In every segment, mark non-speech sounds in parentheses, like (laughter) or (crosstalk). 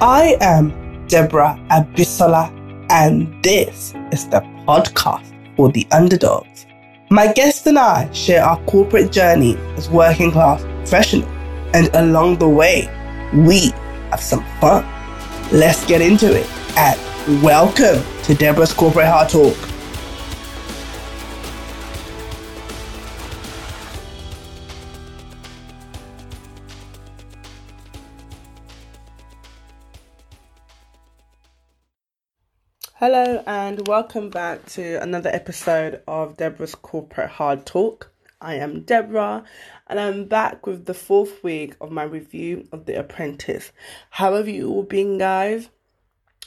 I am Deborah Abisola, and this is the podcast for the underdogs. My guest and I share our corporate journey as working class professionals, and along the way, we have some fun. Let's get into it, and welcome to Deborah's Corporate Hard Talk. Hello, and welcome back to another episode of Deborah's Corporate Hard Talk. I am Deborah, and I'm back with the fourth week of my review of The Apprentice. How have you all been, guys?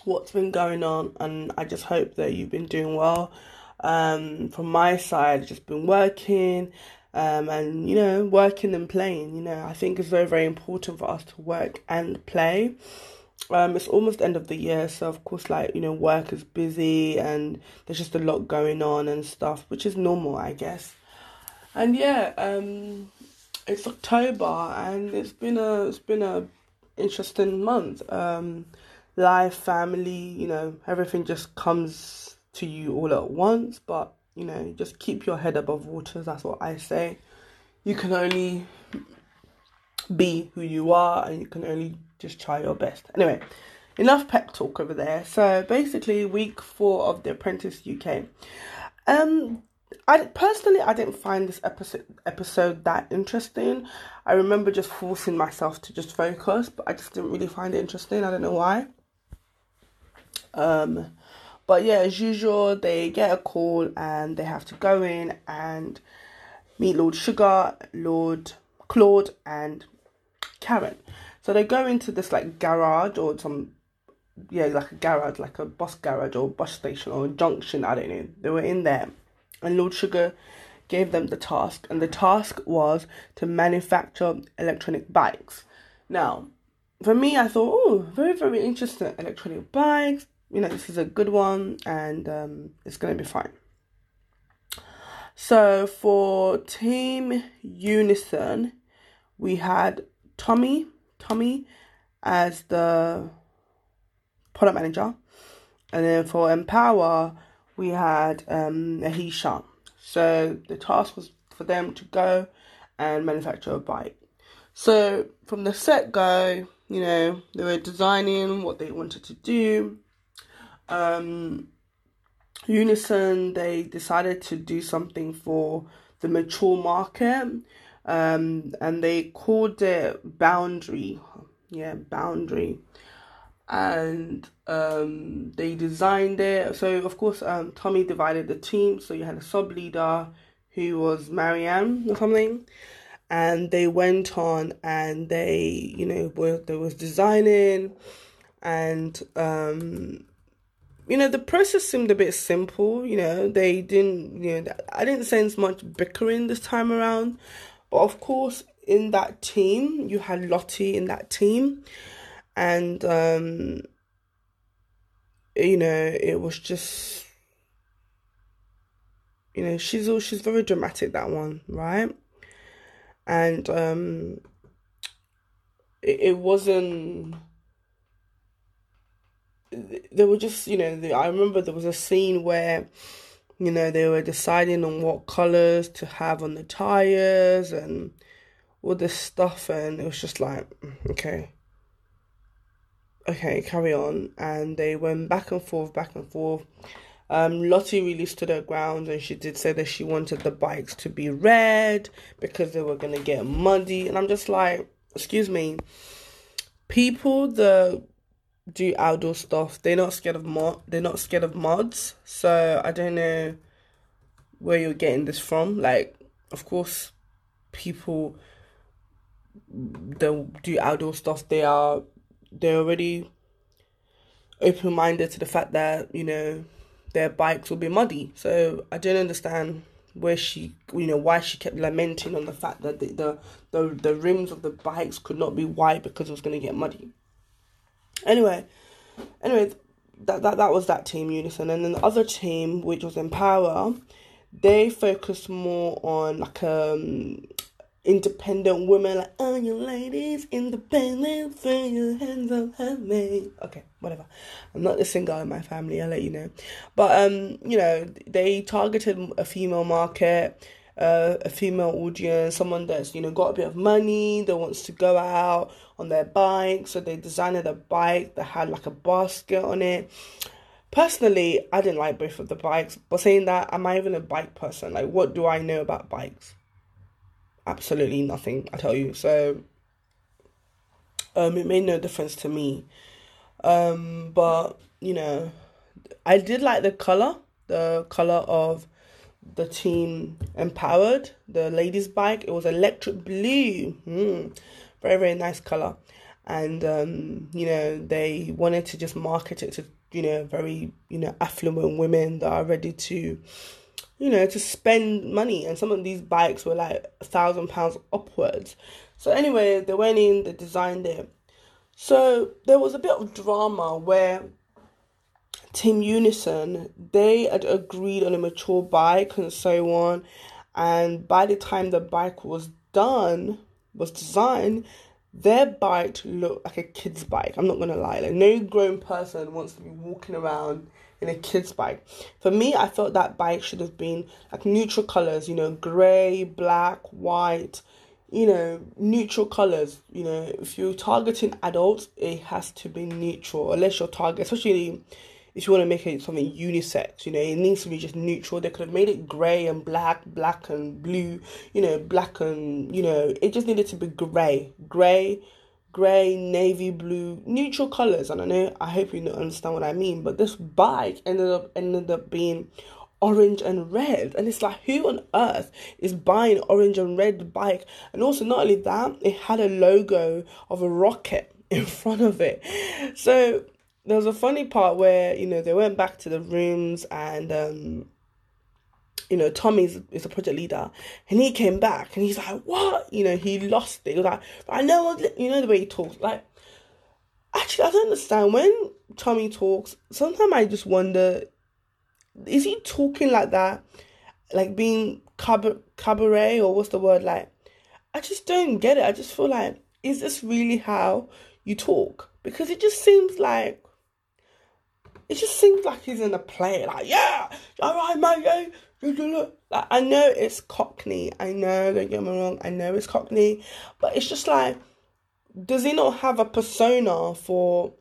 What's been going on? And I just hope that you've been doing well. Um, from my side, just been working, um, and you know, working and playing. You know, I think it's very, very important for us to work and play um it's almost end of the year so of course like you know work is busy and there's just a lot going on and stuff which is normal i guess. And yeah um it's october and it's been a it's been a interesting month. Um life family you know everything just comes to you all at once but you know just keep your head above water that's what i say. You can only be who you are and you can only just try your best. Anyway, enough pep talk over there. So basically, week four of The Apprentice UK. Um, I personally I didn't find this episode episode that interesting. I remember just forcing myself to just focus, but I just didn't really find it interesting. I don't know why. Um, but yeah, as usual, they get a call and they have to go in and meet Lord Sugar, Lord Claude, and Karen. So they go into this like garage or some yeah, like a garage, like a bus garage or bus station or a junction, I don't know. They were in there. And Lord Sugar gave them the task, and the task was to manufacture electronic bikes. Now, for me, I thought, oh, very, very interesting electronic bikes. You know, this is a good one, and um, it's going to be fine. So, for Team Unison, we had Tommy, Tommy as the product manager. And then for Empower, we had um, Aisha. So the task was for them to go and manufacture a bike. So from the set go, you know, they were designing what they wanted to do. Um, Unison, they decided to do something for the mature market um, and they called it Boundary. Yeah, Boundary. And um, they designed it. So, of course, um, Tommy divided the team. So, you had a sub leader who was Marianne or something. And they went on and they, you know, were, they was designing and um you know the process seemed a bit simple you know they didn't you know i didn't sense much bickering this time around but of course, in that team, you had Lottie in that team, and um, you know, it was just you know, she's all she's very dramatic that one, right? And um it, it wasn't there were just you know the, I remember there was a scene where you know, they were deciding on what colors to have on the tires and all this stuff, and it was just like, okay, okay, carry on. And they went back and forth, back and forth. Um, Lottie really stood her ground and she did say that she wanted the bikes to be red because they were going to get muddy. And I'm just like, excuse me, people that do outdoor stuff. They're not scared of mod. They're not scared of mods. So I don't know where you're getting this from. Like, of course, people that do outdoor stuff. They are they're already open minded to the fact that you know their bikes will be muddy. So I don't understand where she you know why she kept lamenting on the fact that the the the, the rims of the bikes could not be white because it was going to get muddy Anyway, anyway, that, that that was that team unison, and then the other team, which was Empower, they focused more on like um independent women, like, oh, you ladies, independent, throw your hands up, me. Okay, whatever. I'm not the singer in my family, I'll let you know. But, um, you know, they targeted a female market. Uh, a female audience, someone that's you know got a bit of money, that wants to go out on their bike. So they designed a bike that had like a basket on it. Personally, I didn't like both of the bikes. But saying that, am I even a bike person? Like, what do I know about bikes? absolutely nothing, I tell you. So um, it made no difference to me. Um, but you know, I did like the color, the color of the team empowered, the ladies' bike. It was electric blue, mm, very very nice color, and um, you know they wanted to just market it to you know very you know affluent women that are ready to you know, to spend money. And some of these bikes were like a thousand pounds upwards. So anyway, they went in, they designed it. So there was a bit of drama where Team Unison they had agreed on a mature bike and so on. And by the time the bike was done, was designed, their bike looked like a kid's bike. I'm not gonna lie. Like no grown person wants to be walking around in a kid's bike. For me, I felt that bike should have been like neutral colors, you know, grey, black, white, you know, neutral colors. You know, if you're targeting adults, it has to be neutral, unless you're target, especially if you want to make it something unisex, you know, it needs to be just neutral. They could have made it grey and black, black and blue, you know, black and, you know, it just needed to be grey. Grey, grey, navy blue, neutral colors. And I know I hope you understand what I mean. But this bike ended up ended up being orange and red. And it's like who on earth is buying orange and red bike? And also not only that, it had a logo of a rocket (laughs) in front of it. So there was a funny part where, you know, they went back to the rooms and um you know, Tommy's is a project leader, and he came back and he's like, "What?" You know, he lost it. He was like, "I know, you know the way he talks." Like, actually, I don't understand when Tommy talks. Sometimes I just wonder, is he talking like that, like being cabaret or what's the word? Like, I just don't get it. I just feel like, is this really how you talk? Because it just seems like it just seems like he's in a play, like, yeah, all right, mate, like, I know it's Cockney. I know, don't get me wrong. I know it's Cockney. But it's just like, does he not have a persona for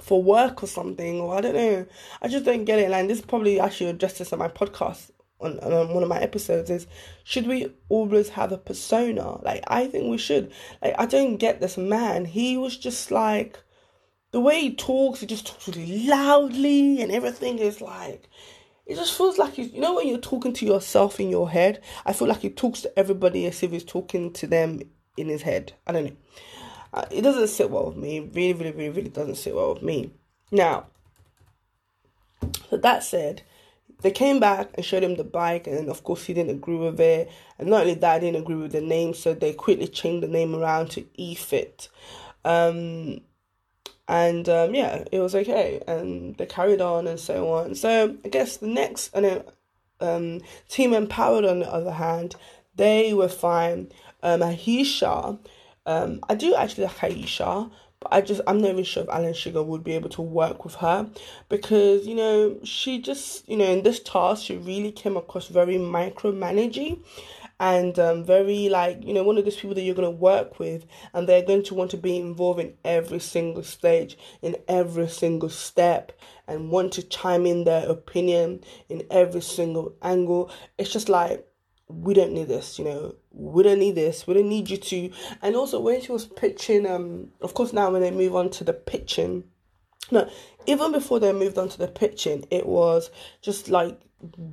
for work or something? Or I don't know. I just don't get it. Like, this probably actually addressed this on my podcast on, on one of my episodes is should we always have a persona? Like I think we should. Like I don't get this man. He was just like the way he talks, he just talks really loudly and everything is like it just feels like you, you know when you're talking to yourself in your head. I feel like he talks to everybody as if he's talking to them in his head. I don't know. Uh, it doesn't sit well with me. Really, really, really, really doesn't sit well with me. Now, so that said, they came back and showed him the bike, and of course he didn't agree with it. And not only that, I didn't agree with the name, so they quickly changed the name around to eFit. Um, and um, yeah, it was okay, and they carried on and so on. So I guess the next, and then um, Team Empowered on the other hand, they were fine. Um, Aisha, um, I do actually like Aisha, but I just I'm not even sure if Alan Sugar would be able to work with her because you know she just you know in this task she really came across very micromanaging and um, very like you know one of those people that you're going to work with and they're going to want to be involved in every single stage in every single step and want to chime in their opinion in every single angle. It's just like we don't need this you know. We don't need this. We don't need you to. And also when she was pitching um of course now when they move on to the pitching no even before they moved on to the pitching it was just like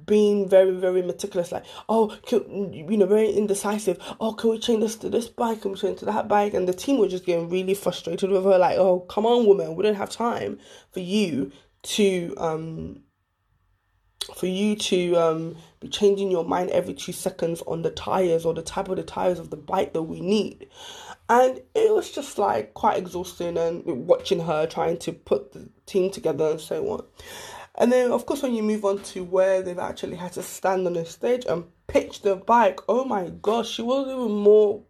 being very very meticulous like oh can, you know very indecisive. Oh can we change this to this bike? Can we change to that bike? And the team were just getting really frustrated with her like oh come on woman. We don't have time for you to um for you to um be changing your mind every two seconds on the tires or the type of the tires of the bike that we need. And it was just like quite exhausting and watching her trying to put the team together and so on And then, of course, when you move on to where they've actually had to stand on the stage and pitch the bike, oh my gosh, she was even more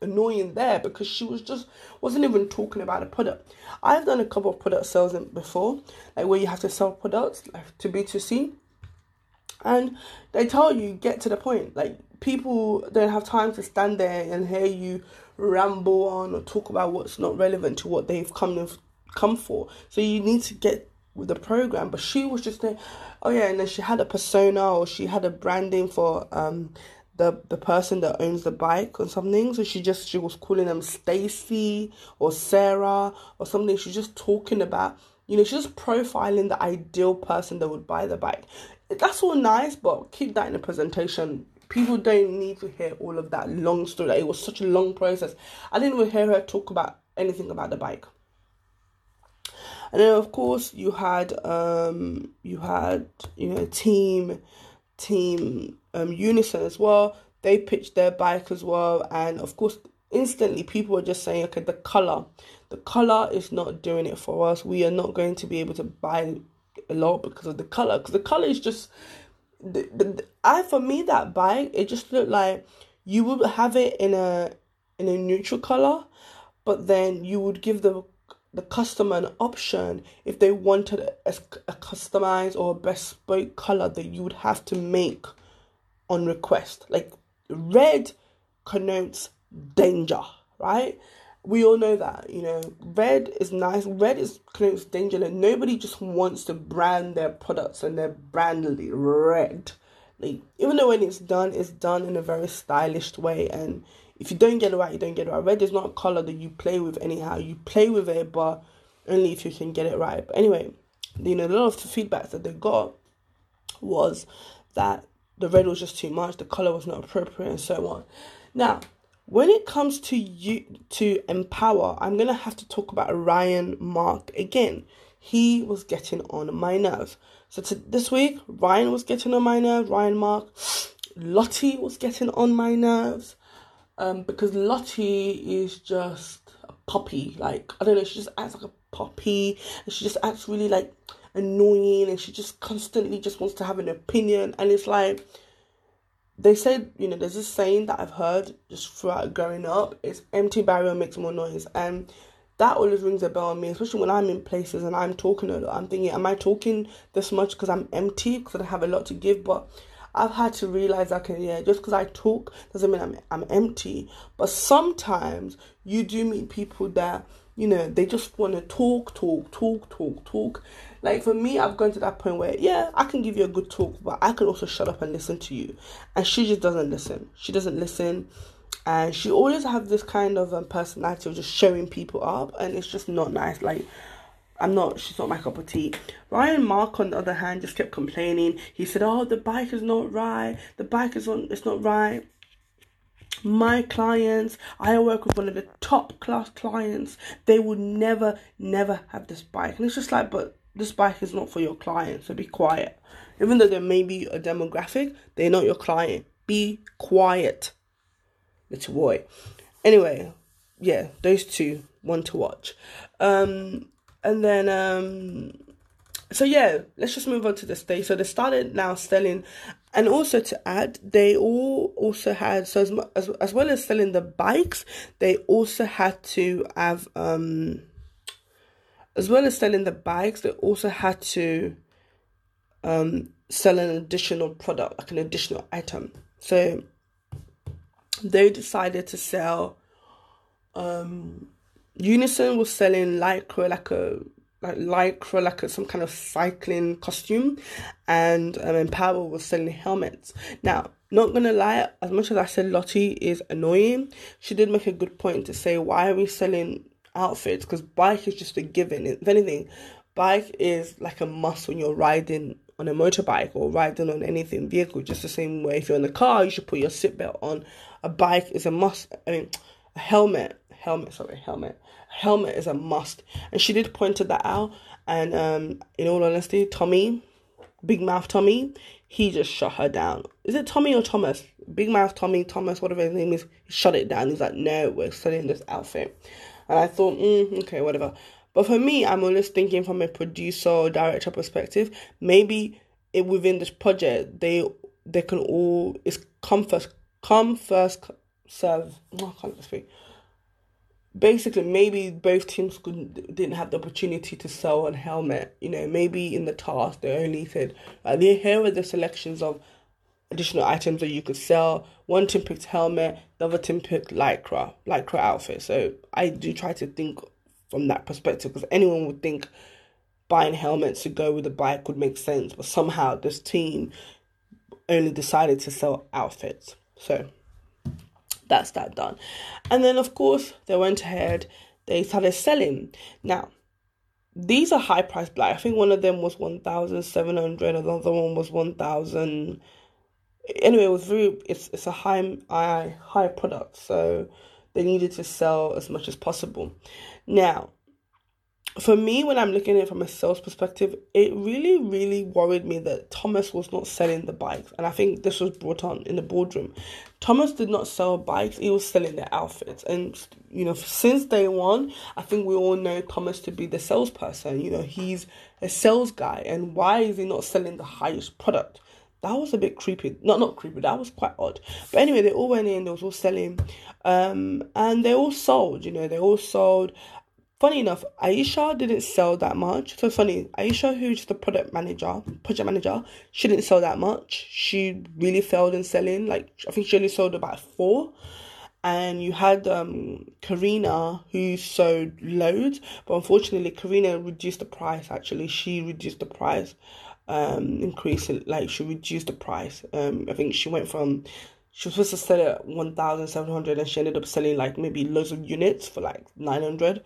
annoying there because she was just wasn't even talking about a product. I've done a couple of product sales before, like where you have to sell products like to B2C. And they tell you get to the point. Like people don't have time to stand there and hear you ramble on or talk about what's not relevant to what they've come come for. So you need to get with the program. But she was just there, oh yeah, and then she had a persona or she had a branding for um the the person that owns the bike or something. So she just she was calling them Stacy or Sarah or something. She's just talking about you know, she's just profiling the ideal person that would buy the bike. That's all nice, but keep that in the presentation. People don't need to hear all of that long story. It was such a long process. I didn't even hear her talk about anything about the bike. And then of course you had um you had you know team team um Unison as well. They pitched their bike as well, and of course instantly people were just saying, okay, the color, the color is not doing it for us. We are not going to be able to buy a lot because of the color. Because the color is just, the, the, I for me that bike it just looked like you would have it in a in a neutral color, but then you would give the the customer an option if they wanted a, a customized or bespoke color that you would have to make on request. Like red connotes danger, right? We all know that, you know, red is nice. Red is connotes danger, and nobody just wants to brand their products and their brand red. Like even though when it's done, it's done in a very stylish way and if you don't get it right, you don't get it right. Red is not a color that you play with anyhow. You play with it, but only if you can get it right. But anyway, you know, a lot of the feedback that they got was that the red was just too much, the color was not appropriate, and so on. Now, when it comes to you to empower, I'm gonna have to talk about Ryan Mark again. He was getting on my nerves. So to, this week, Ryan was getting on my nerves. Ryan Mark, Lottie was getting on my nerves um, because Lottie is just a puppy. Like I don't know, she just acts like a puppy, and she just acts really like annoying, and she just constantly just wants to have an opinion, and it's like they said, you know, there's this saying that I've heard just throughout growing up: "It's empty barrel makes more noise," and that always rings a bell on me, especially when I'm in places and I'm talking a lot. I'm thinking, am I talking this much because I'm empty because I have a lot to give? But I've had to realize okay, yeah, just because I talk doesn't mean I'm I'm empty. But sometimes you do meet people that you know they just want to talk, talk, talk, talk, talk. Like for me, I've gone to that point where yeah, I can give you a good talk, but I can also shut up and listen to you. And she just doesn't listen. She doesn't listen and she always have this kind of um, personality of just showing people up and it's just not nice like I'm not, she's not my cup of tea. Ryan Mark, on the other hand, just kept complaining. He said, Oh, the bike is not right. The bike is on, it's not right. My clients, I work with one of the top class clients. They would never, never have this bike. And it's just like, but this bike is not for your client, so be quiet. Even though there may be a demographic, they're not your client. Be quiet, little boy. Anyway, yeah, those two, one to watch. Um, and then um so yeah let's just move on to the stage. So they started now selling. And also to add they all also had so as, as, as well as selling the bikes they also had to have um as well as selling the bikes they also had to um sell an additional product like an additional item. So they decided to sell um Unison was selling lycra like a like lycra like a, some kind of cycling costume, and um, Empower was selling helmets. Now, not gonna lie, as much as I said Lottie is annoying, she did make a good point to say why are we selling outfits? Because bike is just a given. If anything, bike is like a must when you're riding on a motorbike or riding on anything vehicle. Just the same way if you're in the car, you should put your seatbelt on. A bike is a must. I mean, a helmet helmet, sorry, helmet. Helmet is a must. And she did pointed that out. And um, in all honesty, Tommy, Big Mouth Tommy, he just shut her down. Is it Tommy or Thomas? Big Mouth Tommy, Thomas, whatever his name is, shut it down. He's like, no, we're selling this outfit. And I thought, mm, okay, whatever. But for me, I'm always thinking from a producer or director perspective. Maybe it, within this project, they they can all it's come first, come first, serve. Oh, I can't speak. Basically, maybe both teams couldn't didn't have the opportunity to sell a helmet. You know, maybe in the task they only said, uh, "Here are the selections of additional items that you could sell. One team picked helmet, the other team picked lycra, lycra outfit. So I do try to think from that perspective because anyone would think buying helmets to go with the bike would make sense, but somehow this team only decided to sell outfits. So that's that done. And then of course they went ahead, they started selling. Now these are high price black. I think one of them was one thousand seven hundred, another one was one thousand anyway, it was very it's it's a high high high product, so they needed to sell as much as possible. Now, for me, when I'm looking at it from a sales perspective, it really, really worried me that Thomas was not selling the bikes. And I think this was brought on in the boardroom. Thomas did not sell bikes, he was selling the outfits. And, you know, since day one, I think we all know Thomas to be the salesperson. You know, he's a sales guy. And why is he not selling the highest product? that was a bit creepy. Not not creepy. That was quite odd. But anyway, they all went in. They was all selling, um, and they all sold. You know, they all sold. Funny enough, Aisha didn't sell that much. So funny, Aisha, who's the product manager, project manager, she didn't sell that much. She really failed in selling. Like I think she only sold about four. And you had um, Carina who sold loads, but unfortunately, Carina reduced the price. Actually, she reduced the price um it like she reduced the price um i think she went from she was supposed to sell it at 1700 and she ended up selling like maybe loads of units for like 900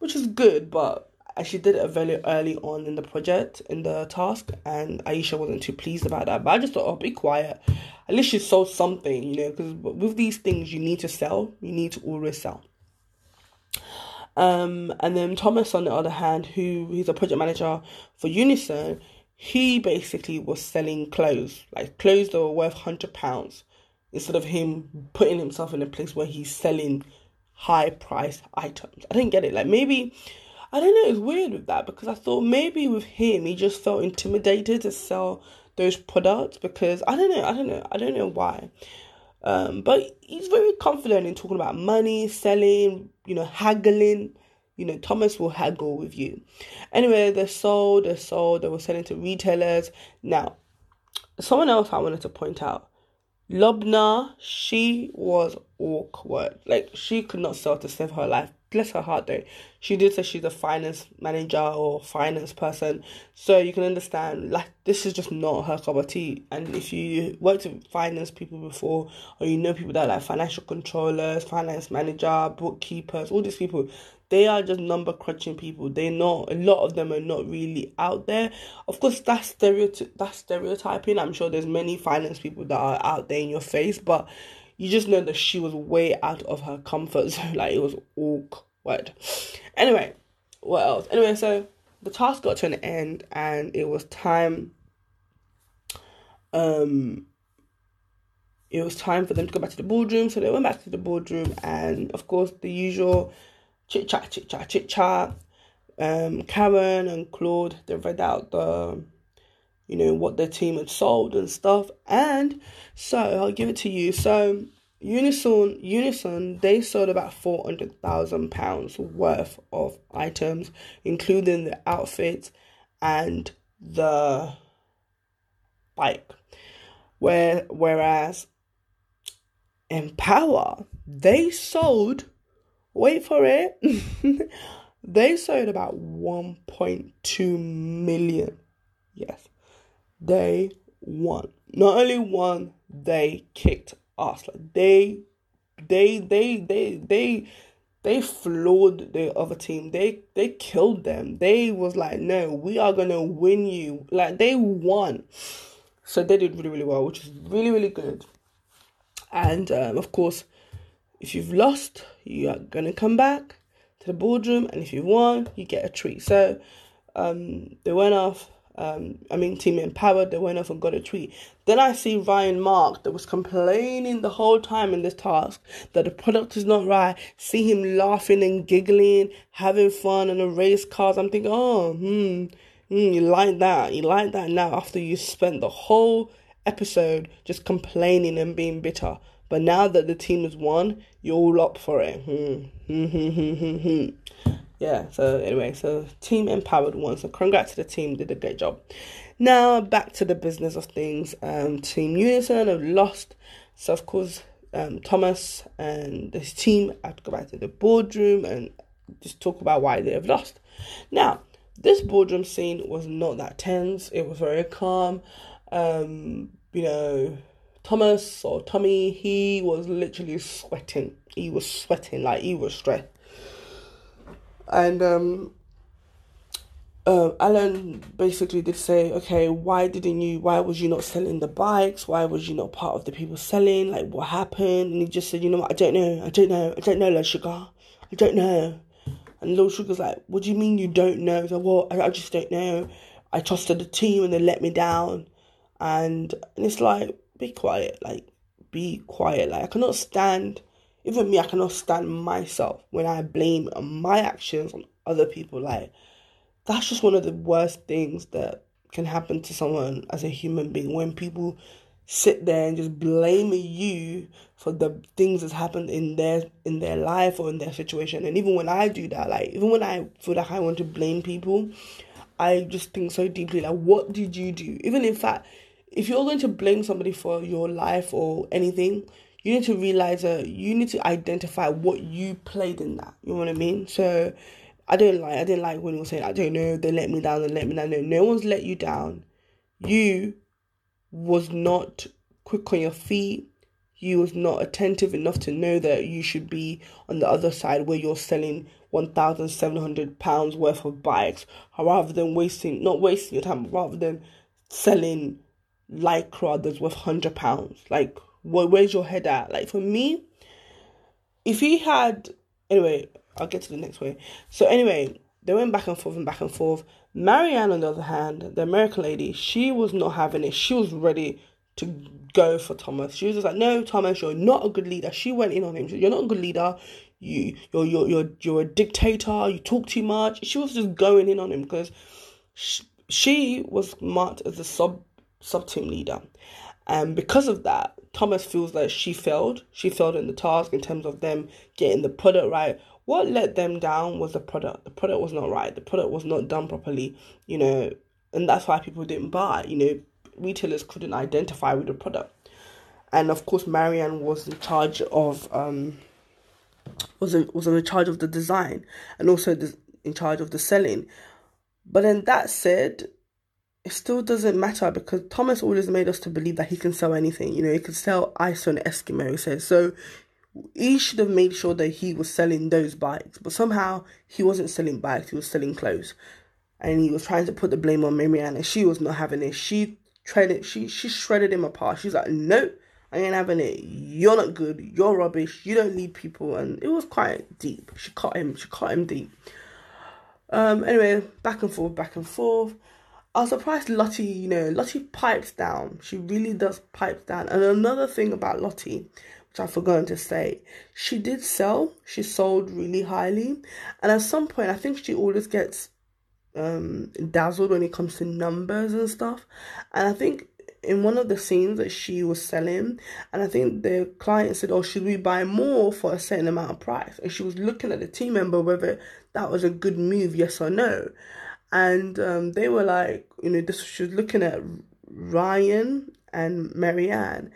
which is good but she did it very early on in the project in the task and aisha wasn't too pleased about that but i just thought oh be quiet. At least she sold something you know because with these things you need to sell you need to always sell. Um and then thomas on the other hand who he's a project manager for unison he basically was selling clothes, like clothes that were worth hundred pounds, instead of him putting himself in a place where he's selling high priced items. I didn't get it. Like maybe I don't know, it's weird with that because I thought maybe with him he just felt intimidated to sell those products because I don't know, I don't know, I don't know why. Um, but he's very confident in talking about money, selling, you know, haggling you know, Thomas will haggle with you. Anyway, they're sold, they're sold, they were selling to retailers. Now, someone else I wanted to point out, Lubna, she was awkward. Like, she could not sell to save her life. Bless her heart, though. She did say she's a finance manager or finance person. So you can understand, like, this is just not her cup of tea. And if you worked with finance people before, or you know people that are like financial controllers, finance manager, bookkeepers, all these people, they are just number crunching people. They're not a lot of them are not really out there. Of course, that's stereotype that's stereotyping. I'm sure there's many finance people that are out there in your face, but you just know that she was way out of her comfort (laughs) zone. Like it was awkward. Anyway, what else? Anyway, so the task got to an end and it was time um it was time for them to go back to the boardroom. So they went back to the boardroom and of course the usual chit chat, chit chat, chit chat. Um, Karen and Claude they read out the, you know, what their team had sold and stuff. And so I'll give it to you. So Unison, Unison, they sold about four hundred thousand pounds worth of items, including the outfits and the bike. Where whereas Empower, they sold wait for it. (laughs) they sold about 1.2 million. Yes. They won. Not only won, they kicked ass. Like they they they they they they floored the other team. They they killed them. They was like, no, we are gonna win you. Like they won. So they did really, really well, which is really, really good. And um, of course, if you've lost, you are gonna come back to the boardroom, and if you won, you get a treat. So um, they went off. um, I mean, Team Empowered, they went off and got a tweet. Then I see Ryan Mark that was complaining the whole time in this task that the product is not right. See him laughing and giggling, having fun in the race cars. I'm thinking, oh, hmm, hmm, you like that. You like that now after you spent the whole episode just complaining and being bitter. But now that the team has won, you're all up for it. Hmm. Hmm, hmm, yeah, so anyway, so team empowered one. So congrats to the team, did a great job. Now back to the business of things. Um, team Unison have lost. So of course, um, Thomas and his team have to go back to the boardroom and just talk about why they have lost. Now, this boardroom scene was not that tense. It was very calm. Um, you know, Thomas or Tommy, he was literally sweating. He was sweating like he was stressed and um, uh, Alan basically did say, okay, why didn't you, why was you not selling the bikes? Why was you not part of the people selling? Like, what happened? And he just said, you know what, I don't know, I don't know, I don't know, Little Sugar, I don't know. And Little Sugar's like, what do you mean you don't know? He's like, well, I, I just don't know. I trusted the team and they let me down. And, and it's like, be quiet, like, be quiet. Like, I cannot stand even me, I cannot stand myself when I blame my actions on other people. Like, that's just one of the worst things that can happen to someone as a human being when people sit there and just blame you for the things that's happened in their in their life or in their situation and even when i do that like even when i feel like i want to blame people i just think so deeply like what did you do even in fact if you're going to blame somebody for your life or anything you need to realize that you need to identify what you played in that. You know what I mean? So I don't like I didn't like when you was saying, I don't know, they let me down, they let me down. No, no one's let you down. You was not quick on your feet. You was not attentive enough to know that you should be on the other side where you're selling one thousand seven hundred pounds worth of bikes, rather than wasting not wasting your time, rather than selling lycra that's worth hundred pounds. Like where, where's your head at? Like for me, if he had anyway, I'll get to the next way. So anyway, they went back and forth and back and forth. Marianne, on the other hand, the American lady, she was not having it. She was ready to go for Thomas. She was just like, "No, Thomas, you're not a good leader." She went in on him. Said, you're not a good leader. You, you're, you're, you're, you're a dictator. You talk too much. She was just going in on him because she, she was marked as a sub sub team leader, and because of that, Thomas feels like she failed. She failed in the task in terms of them getting the product right. What let them down was the product. The product was not right. The product was not done properly, you know, and that's why people didn't buy. You know, retailers couldn't identify with the product. And of course, Marianne was in charge of um was in, was in charge of the design and also in charge of the selling. But then that said, it still doesn't matter because Thomas always made us to believe that he can sell anything. You know, he could sell ice on Eskimo, he says. So he should have made sure that he was selling those bikes. But somehow he wasn't selling bikes, he was selling clothes. And he was trying to put the blame on Marianne and she was not having it. She shredded she she shredded him apart. She's like, Nope, I ain't having it. You're not good, you're rubbish, you don't need people and it was quite deep. She caught him, she caught him deep. Um anyway, back and forth, back and forth. I was surprised Lottie, you know, Lottie pipes down. She really does pipe down. And another thing about Lottie, which I've forgotten to say, she did sell. She sold really highly. And at some point, I think she always gets um dazzled when it comes to numbers and stuff. And I think in one of the scenes that she was selling, and I think the client said, Oh, should we buy more for a certain amount of price? And she was looking at the team member whether that was a good move, yes or no and um, they were like, you know, this she was looking at Ryan and Marianne,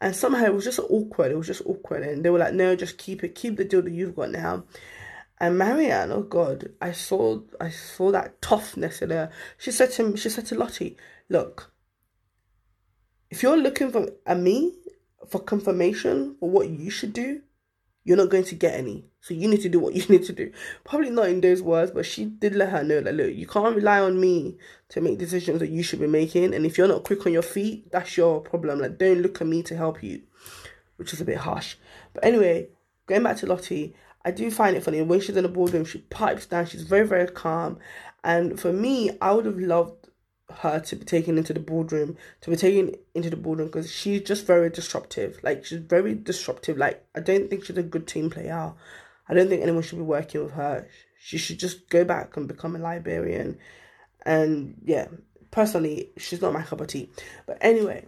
and somehow it was just awkward. It was just awkward, and they were like, no, just keep it, keep the deal that you've got now. And Marianne, oh God, I saw I saw that toughness in her. She said to she said to Lottie, look, if you're looking for a me for confirmation for what you should do, you're not going to get any. So you need to do what you (laughs) need to do. Probably not in those words, but she did let her know that look, you can't rely on me to make decisions that you should be making. And if you're not quick on your feet, that's your problem. Like don't look at me to help you. Which is a bit harsh. But anyway, going back to Lottie, I do find it funny. When she's in the boardroom, she pipes down, she's very, very calm. And for me, I would have loved her to be taken into the boardroom, to be taken into the boardroom because she's just very disruptive. Like she's very disruptive. Like I don't think she's a good team player. I don't think anyone should be working with her. She should just go back and become a librarian. And yeah, personally, she's not my cup of tea. But anyway,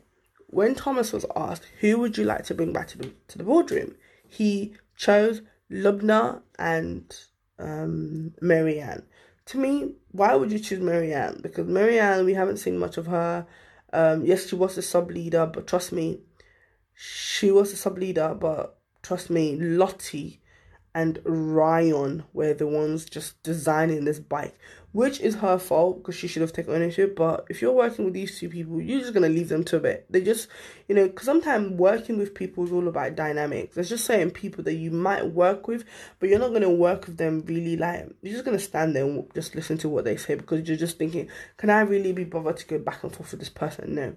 when Thomas was asked who would you like to bring back to the to the boardroom, he chose Lubna and um, Marianne. To me, why would you choose Marianne? Because Marianne, we haven't seen much of her. Um, yes, she was the sub leader, but trust me, she was the sub leader. But trust me, Lottie and Ryan were the ones just designing this bike, which is her fault because she should have taken ownership. But if you're working with these two people, you're just gonna leave them to it. They just, you know, because sometimes working with people is all about dynamics. There's just certain people that you might work with, but you're not gonna work with them really like you're just gonna stand there and just listen to what they say because you're just thinking, can I really be bothered to go back and forth with this person? No.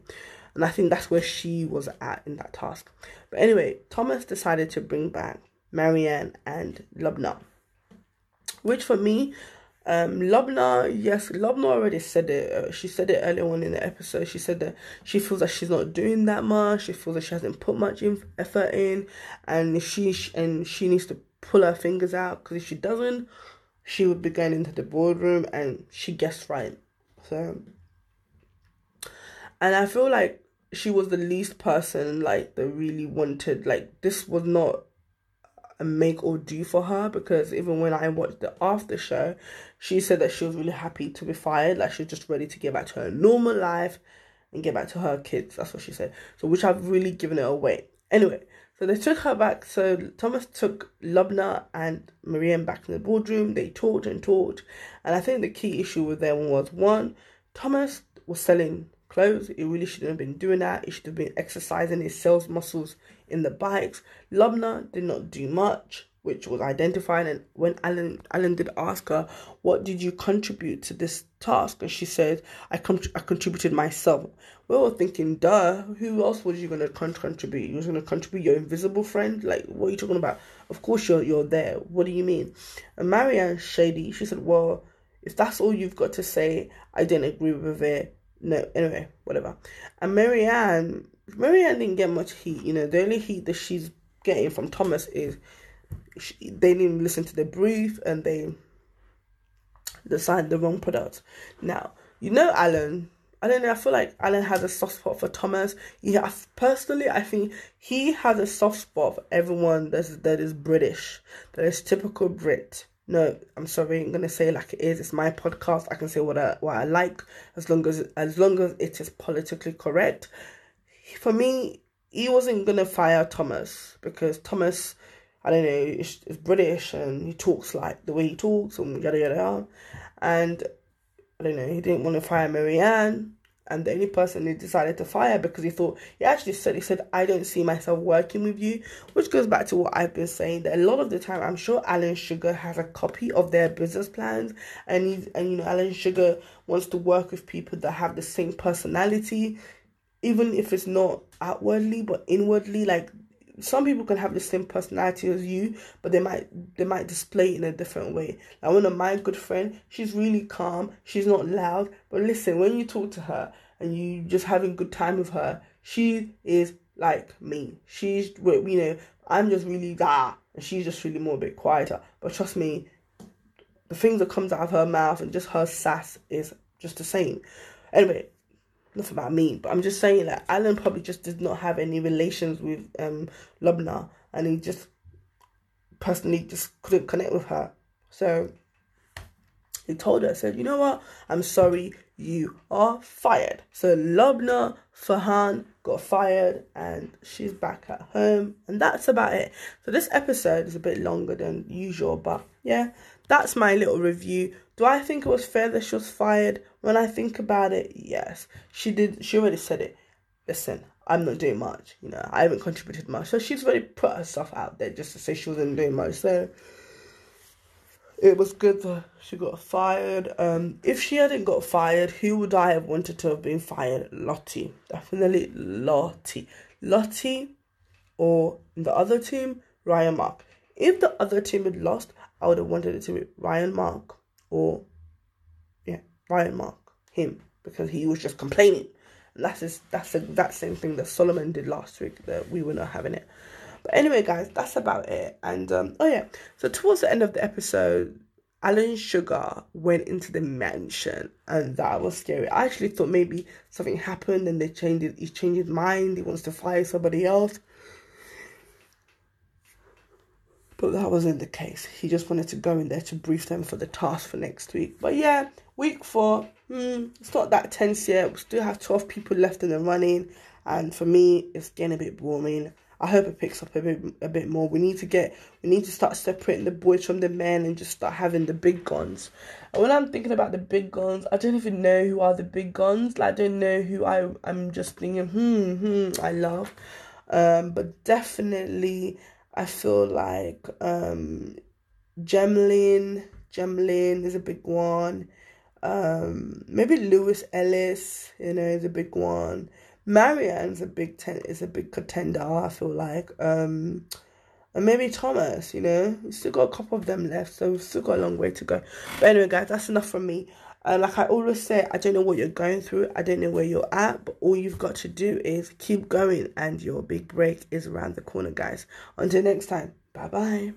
And I think that's where she was at in that task. But anyway, Thomas decided to bring back Marianne, and Lubna. Which for me, um, Lubna, yes, Lubna already said it. Uh, she said it earlier on in the episode. She said that she feels like she's not doing that much. She feels like she hasn't put much in, effort in, and she and she needs to pull her fingers out because if she doesn't, she would be going into the boardroom and she guessed right. So, and I feel like she was the least person like that really wanted like this was not make or do for her because even when I watched the after show, she said that she was really happy to be fired, like she's just ready to get back to her normal life and get back to her kids. That's what she said. So which I've really given it away. Anyway, so they took her back. So Thomas took Lubna and Marianne back in the boardroom. They talked and talked, and I think the key issue with them was one, Thomas was selling clothes. He really shouldn't have been doing that. He should have been exercising his sales muscles in the bikes. Lubna did not do much, which was identified. And when Alan Alan did ask her, "What did you contribute to this task?" and she said, "I com- I contributed myself." We were thinking, "Duh, who else was you gonna con- contribute? You was gonna contribute your invisible friend? Like, what are you talking about? Of course you're you're there. What do you mean?" And Marianne Shady, she said, "Well." If that's all you've got to say, I didn't agree with it no, anyway, whatever. And Marianne, Maryanne didn't get much heat. You know, the only heat that she's getting from Thomas is she, they didn't listen to the brief and they decided the wrong product. Now, you know, Alan. I don't know. I feel like Alan has a soft spot for Thomas. Yeah, personally, I think he has a soft spot for everyone that is that is British, that is typical Brit no, I'm sorry, I'm gonna say like it is. It's my podcast. I can say what I what I like as long as as long as it is politically correct. For me, he wasn't gonna fire Thomas because Thomas, I don't know, is, is British and he talks like the way he talks and yada yada yada. And I don't know, he didn't want to fire Marianne. and the only person he decided to fire because he thought he actually said he said I don't see myself working with you, which goes back to what I've been saying that a lot of the time I'm sure Alan Sugar has a copy of their business plans and he's and you know Alan Sugar wants to work with people that have the same personality, even if it's not outwardly but inwardly like some people can have the same personality as you, but they might they might display it in a different way. Like one of my good friend, she's really calm, she's not loud, but listen, when you talk to her and you just having good time with her, she is like me. She's you know, I'm just really ah, and she's just really more a bit quieter. But trust me, the things that comes out of her mouth and just her sass is just the same. Anyway, nothing about me, but I'm just saying that Alan probably just did not have any relations with um Lubna and he just personally just couldn't connect with her. So he told her, said, you know what? I'm sorry, you are fired. So Lubna Farhan got fired and she's back at home and that's about it. So this episode is a bit longer than usual, but yeah, that's my little review. Do I think it was fair that she was fired? When I think about it, yes. She did she already said it. Listen, I'm not doing much, you know, I haven't contributed much. So she's already put herself out there just to say she wasn't doing much. So it was good that she got fired. Um, if she hadn't got fired, who would I have wanted to have been fired? Lottie. Definitely Lottie. Lottie or the other team, Ryan Mark. If the other team had lost, I would have wanted it to be Ryan Mark or yeah, Ryan Mark, him. because he was just complaining. And that's just, that's the that same thing that Solomon did last week that we were not having it. But anyway, guys, that's about it. And um, oh yeah, so towards the end of the episode, Alan Sugar went into the mansion, and that was scary. I actually thought maybe something happened and they changed it. He changed his mind. He wants to fire somebody else. But that wasn't the case. He just wanted to go in there to brief them for the task for next week. But yeah, week four, hmm, it's not that tense yet. We still have 12 people left in the running. And for me, it's getting a bit boring. I hope it picks up a bit a bit more. We need to get we need to start separating the boys from the men and just start having the big guns. And when I'm thinking about the big guns, I don't even know who are the big guns. Like I don't know who I I'm just thinking, hmm, hmm, I love. Um, but definitely I feel like um Gemlin, Gemlin is a big one. Um, maybe Lewis Ellis, you know, is a big one. Marianne's a big ten is a big contender, I feel like. Um and maybe Thomas, you know. We've still got a couple of them left, so we've still got a long way to go. But anyway, guys, that's enough from me. Uh, like I always say, I don't know what you're going through, I don't know where you're at, but all you've got to do is keep going, and your big break is around the corner, guys. Until next time, bye bye.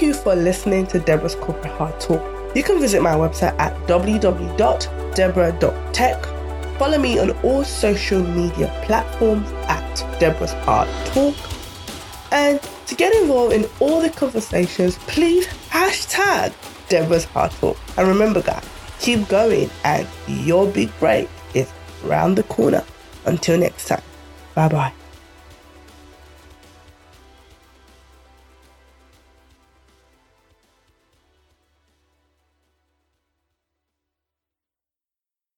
Thank you for listening to Deborah's Corporate Hard Talk. You can visit my website at www.deborah.tech. Follow me on all social media platforms at Deborah's Hard Talk. And to get involved in all the conversations, please hashtag Deborah's Hard Talk. And remember, guys, keep going, and your big break is around the corner. Until next time, bye bye.